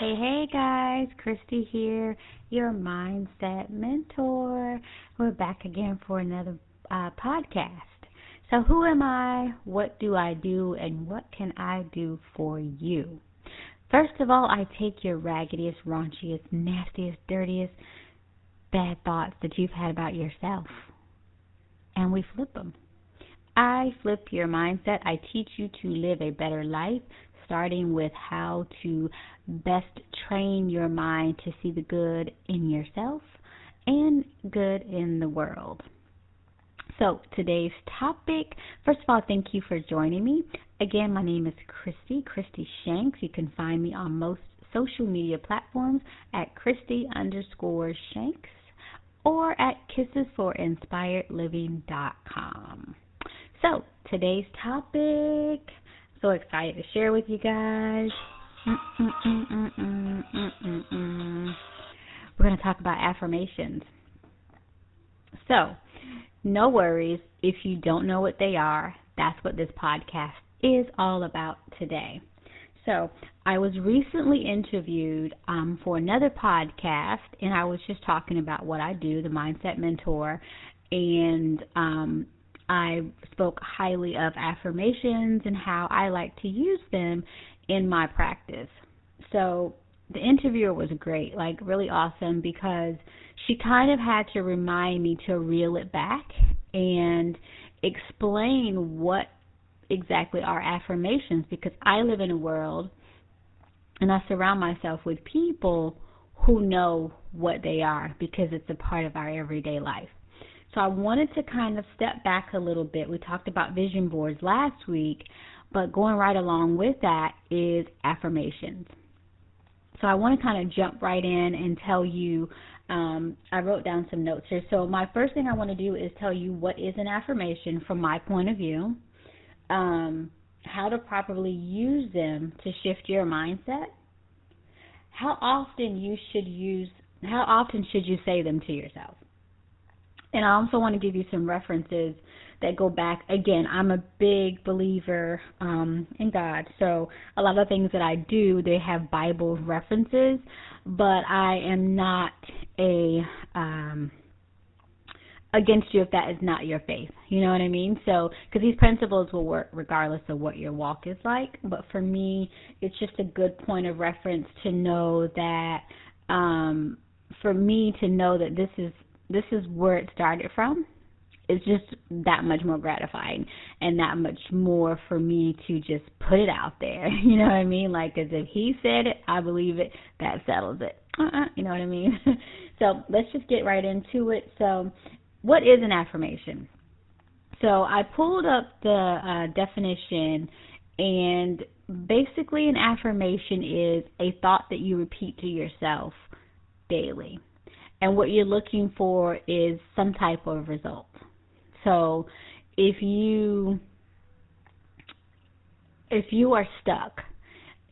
Hey, hey guys, Kristi here, your mindset mentor. We're back again for another uh, podcast. So, who am I? What do I do? And what can I do for you? First of all, I take your raggediest, raunchiest, nastiest, dirtiest, bad thoughts that you've had about yourself and we flip them. I flip your mindset. I teach you to live a better life, starting with how to best train your mind to see the good in yourself and good in the world. So, today's topic first of all, thank you for joining me. Again, my name is Kristi, Kristi Shanks. You can find me on most social media platforms at Kristi underscore Shanks or at kissesforinspiredliving.com. So, today's topic, so excited to share with you guys. We're going to talk about affirmations. So, no worries if you don't know what they are. That's what this podcast is all about today. So, I was recently interviewed um, for another podcast, and I was just talking about what I do, the Mindset Mentor, and um, I spoke highly of affirmations and how I like to use them in my practice. So, the interviewer was great, like really awesome, because she kind of had to remind me to reel it back and explain what exactly are affirmations because I live in a world and I surround myself with people who know what they are because it's a part of our everyday life. So I wanted to kind of step back a little bit. We talked about vision boards last week, but going right along with that is affirmations. So I want to kind of jump right in and tell you um, I wrote down some notes here. So my first thing I want to do is tell you what is an affirmation from my point of view um, how to properly use them to shift your mindset, how often you should use how often should you say them to yourself? And I also want to give you some references that go back again i'm a big believer um in god so a lot of things that i do they have bible references but i am not a um against you if that is not your faith. You know what I mean? So, because these principles will work regardless of what your walk is like. But for me, it's just a good point of reference to know that, um, for me to know that this is this is where it started from. It's just that much more gratifying and that much more for me to just put it out there. You know what I mean? Like, as if he said it, I believe it. That settles it. Uh-uh, you know what I mean? so let's just get right into it. So what is an affirmation? So I pulled up the uh, definition, and basically, an affirmation is a thought that you repeat to yourself daily. And what you're looking for is some type of result. So if you if you are stuck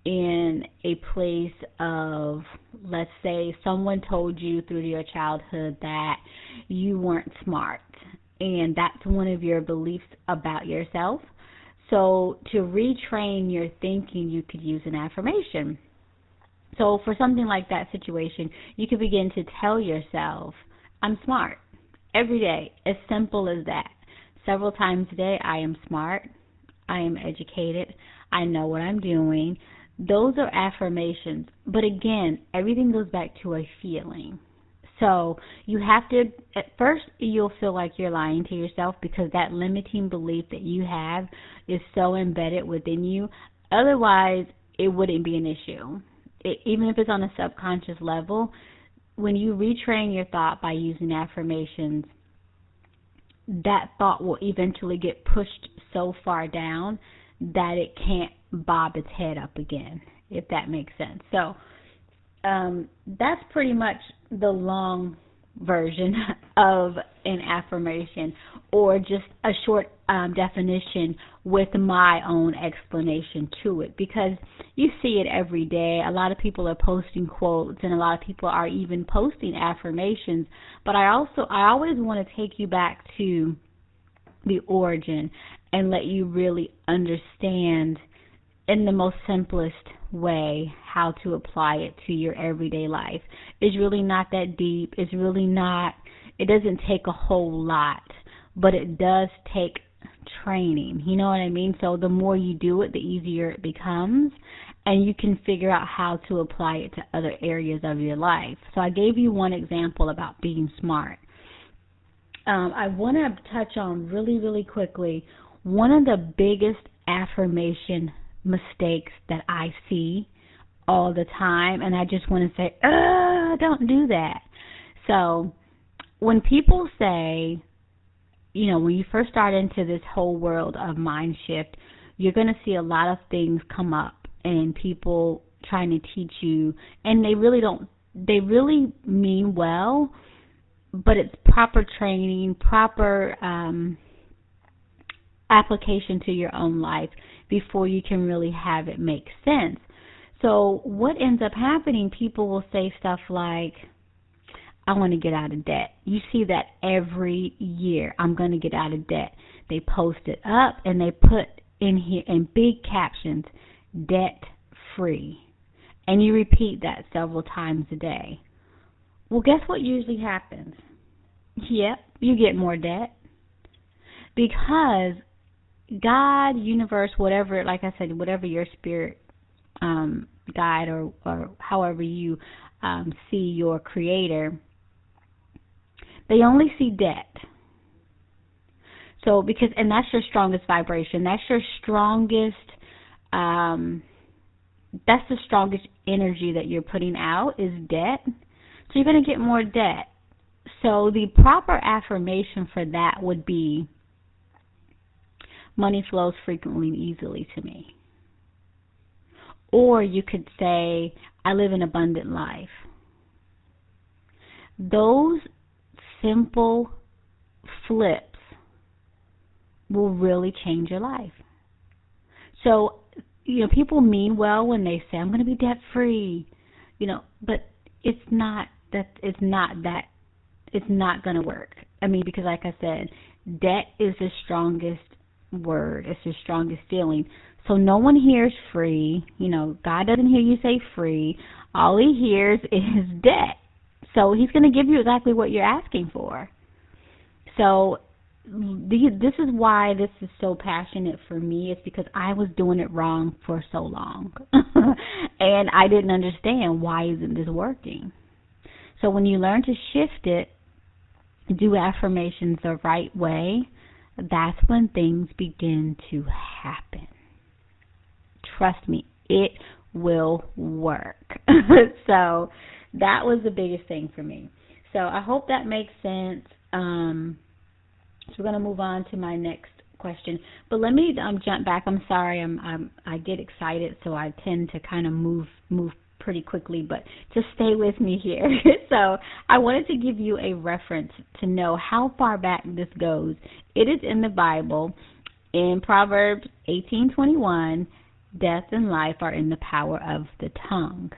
in a place of let's say someone told you through your childhood that you weren't smart and that's one of your beliefs about yourself so to retrain your thinking you could use an affirmation so for something like that situation you could begin to tell yourself i'm smart every day as simple as that several times a day i am smart i am educated i know what i'm doing those are affirmations. But again, everything goes back to a feeling. So you have to, at first, you'll feel like you're lying to yourself because that limiting belief that you have is so embedded within you. Otherwise, it wouldn't be an issue. It, even if it's on a subconscious level, when you retrain your thought by using affirmations, that thought will eventually get pushed so far down that it can't bob its head up again, if that makes sense. So um, that's pretty much the long version of an affirmation or just a short um, definition with my own explanation to it because you see it every day. A lot of people are posting quotes and a lot of people are even posting affirmations, but I also I always want to take you back to the origin and let you really understand in the most simplest way how to apply it to your everyday life. It's really not that deep. It's really not, it doesn't take a whole lot, but it does take training. You know what I mean? So the more you do it, the easier it becomes. And you can figure out how to apply it to other areas of your life. So I gave you one example about being smart. Um, I want to touch on really, really quickly one of the biggest affirmation mistakes that I see all the time, and I just want to say, don't do that. So, when people say, you know, when you first start into this whole world of mind shift, you're going to see a lot of things come up and people trying to teach you, and they really don't, they really mean well, but it's proper training, proper um, application to your own life before you can really have it make sense. So, what ends up happening, people will say stuff like, I want to get out of debt. You see that every year. I'm going to get out of debt. They post it up and they put in here in big captions, debt free. And you repeat that several times a day. Well, guess what usually happens? Yep, you get more debt. Because God, universe, whatever, like I said, whatever your spirit um, guide or, or however you um, see your creator, they only see debt. So because and that's your strongest vibration. That's your strongest um that's the strongest energy that you're putting out is debt. So you're going to get more debt. So the proper affirmation for that would be money flows frequently and easily to me. Or you could say, I live an abundant life. Those simple flips will really change your life. So, you know, people mean well when they say, I'm going to be debt free, you know, but it's not that, it's not that, it's not going to work. I mean, because like I said, debt is the strongest word. It's your strongest feeling. So no one hears free. You know, God doesn't hear you say free. All he hears is debt. So he's going to give you exactly what you're asking for. So this is why this is so passionate for me. It's because I was doing it wrong for so long. and I didn't understand why isn't this working. So when you learn to shift it, do affirmations the right way, that's when things begin to happen. Trust me, it will work. so that was the biggest thing for me. So I hope that makes sense. Um, so we're going to move on to my next question. But let me um, jump back. I'm sorry. I'm, I'm I get excited, so I tend to kind of move move pretty quickly, but just stay with me here. so I wanted to give you a reference to know how far back this goes. It is in the Bible in Proverbs 18:21, death and life are in the power of the tongue.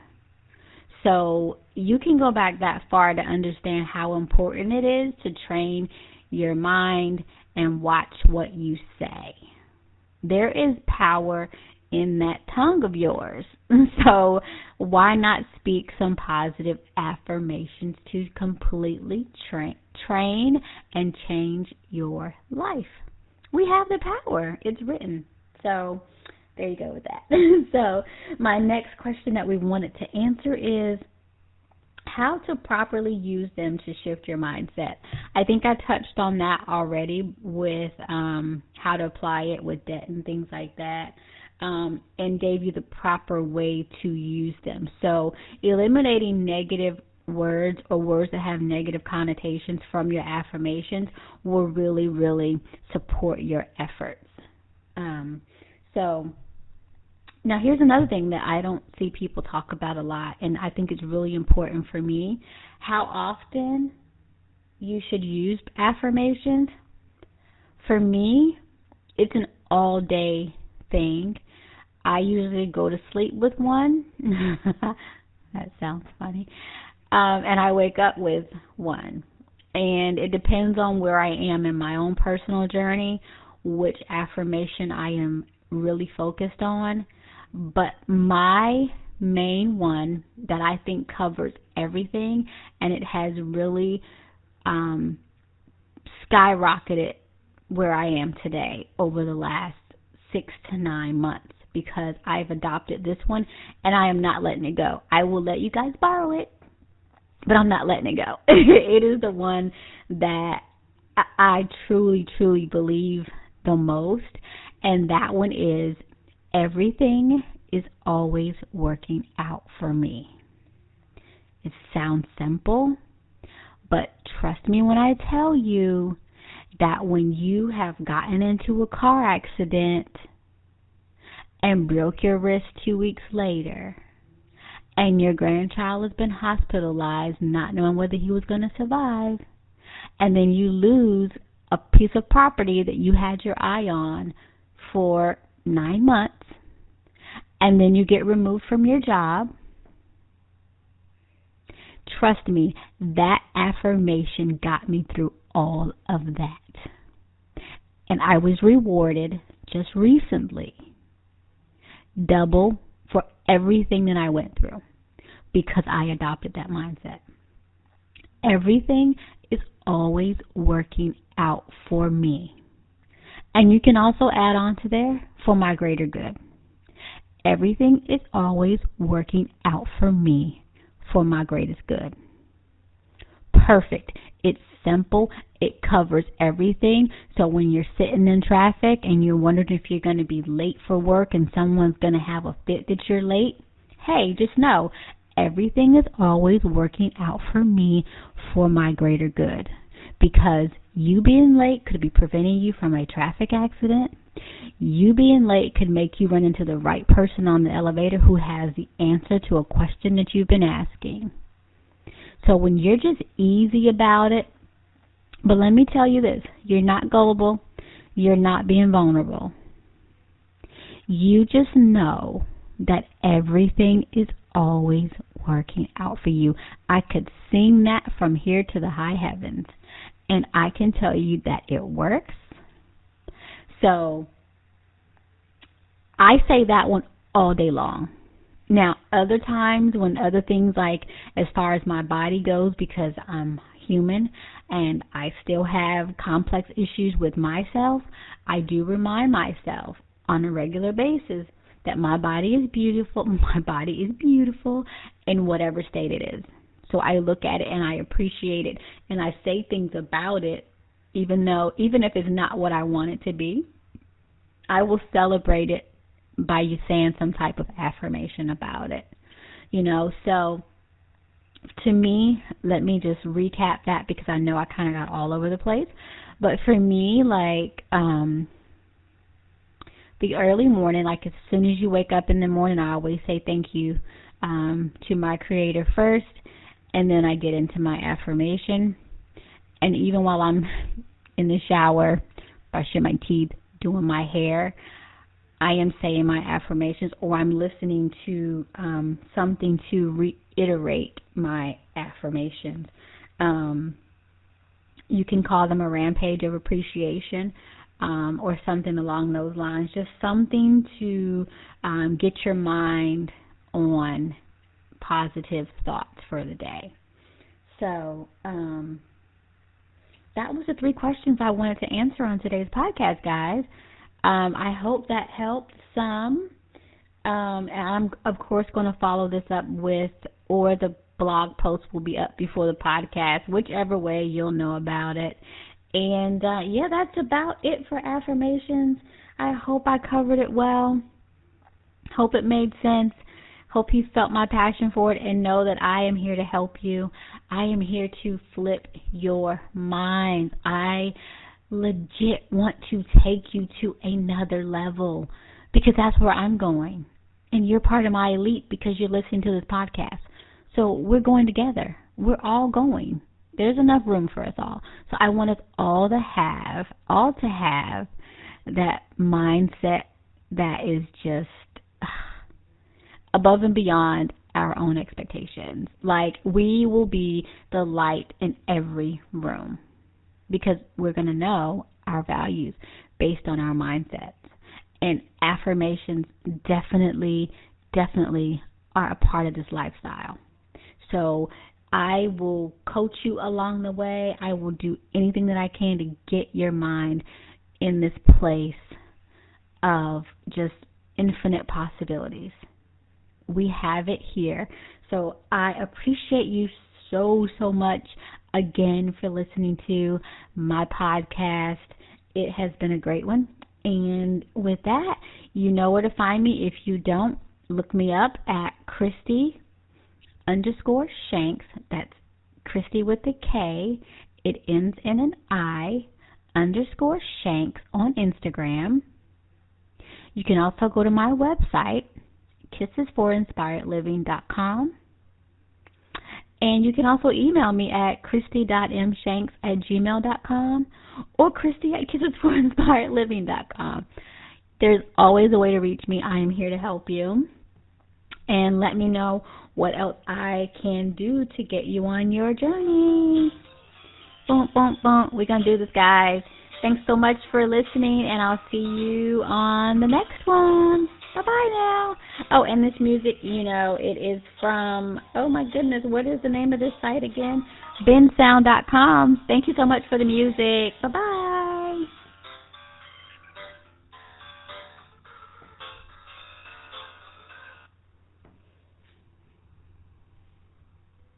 So you can go back that far to understand how important it is to train your mind and watch what you say. There is power in that tongue of yours. So why not speak some positive affirmations to completely tra- train and change your life? We have the power. It's written. So there you go with that. so my next question that we wanted to answer is how to properly use them to shift your mindset. I think I touched on that already with um, how to apply it with debt and things like that um, and gave you the proper way to use them. So, eliminating negative words or words that have negative connotations from your affirmations will really, really support your efforts. Um, so, now here's another thing that I don't see people talk about a lot, and I think it's really important for me. How often you should use affirmations. For me, it's an all day thing. I usually go to sleep with one. that sounds funny. Um, and I wake up with one. And it depends on where I am in my own personal journey, which affirmation I am really focused on. But my main one that I think covers everything and it has really um, skyrocketed where I am today over the last six to nine months because I've adopted this one and I am not letting it go. I will let you guys borrow it, but I'm not letting it go. it is the one that I truly, truly believe the most, and that one is everything is always working out for me. It sounds simple, but trust me when I tell you that when you have gotten into a car accident and broke your wrist two weeks later, and your grandchild has been hospitalized, not knowing whether he was going to survive, and then you lose a piece of property that you had your eye on for nine months, and then you get removed from your job. Trust me, that affirmation got me through all of that. And I was rewarded just recently double for everything that I went through because I adopted that mindset. Everything is always working out for me. And you can also add on to there for my greater good. Everything is always working out for me for my greatest good. Perfect. It's simple. It covers everything. So when you're sitting in traffic and you're wondering if you're going to be late for work and someone's going to have a fit that you're late, hey, just know everything is always working out for me for my greater good. Because you being late could be preventing you from a traffic accident. You being late could make you run into the right person on the elevator who has the answer to a question that you've been asking. So when you're just easy about it, but let me tell you this you're not gullible, you're not being vulnerable. You just know that everything is always working out for you. I could sing that from here to the high heavens, and I can tell you that it works. So I say that one all day long. Now, other times when other things like as far as my body goes because I'm human and I still have complex issues with myself, I do remind myself on a regular basis that my body is beautiful, my body is beautiful in whatever state it is. So I look at it and I appreciate it and I say things about it even though even if it's not what I want it to be, I will celebrate it by you saying some type of affirmation about it. You know, so to me, let me just recap that because I know I kind of got all over the place. But for me, like um the early morning, like as soon as you wake up in the morning, I always say thank you um to my creator first and then I get into my affirmation. And even while I'm in the shower, brushing my teeth, doing my hair, I am saying my affirmations or I'm listening to um, something to reiterate my affirmations. Um, you can call them a rampage of appreciation um, or something along those lines. Just something to um, get your mind on positive thoughts for the day. So, um, that was the three questions I wanted to answer on today's podcast, guys. Um, I hope that helped some. Um, and I'm, of course, going to follow this up with, or the blog post will be up before the podcast, whichever way you'll know about it. And uh, yeah, that's about it for affirmations. I hope I covered it well. Hope it made sense. Hope you felt my passion for it and know that I am here to help you. I am here to flip your mind. I legit want to take you to another level because that's where I'm going. And you're part of my elite because you're listening to this podcast. So we're going together. We're all going. There's enough room for us all. So I want us all to have, all to have that mindset that is just above and beyond our own expectations. Like we will be the light in every room because we're going to know our values based on our mindsets. and affirmations definitely, definitely are a part of this lifestyle. So I will coach you along the way. I will do anything that I can to get your mind in this place of just infinite possibilities. We have it here. So I appreciate you so, so much again for listening to my podcast. It has been a great one. And with that, you know where to find me. If you don't, look me up at Kristi underscore Shanks. That's Kristi with a K. It ends in an I underscore Shanks on Instagram. You can also go to my website, kissesforinspiredliving.com. And you can also email me at kristi.mshanks at gmail.com or kristi at kissesforinspiredliving.com. There's always a way to reach me. I am here to help you. And let me know what else I can do to get you on your journey. Boom, boom, boom. We're going to do this, guys. Thanks so much for listening, and I'll see you on the next one. Bye bye now. Oh, and this music, you know, it is from, oh my goodness, what is the name of this site again? bensound.com. Thank you so much for the music. Bye bye.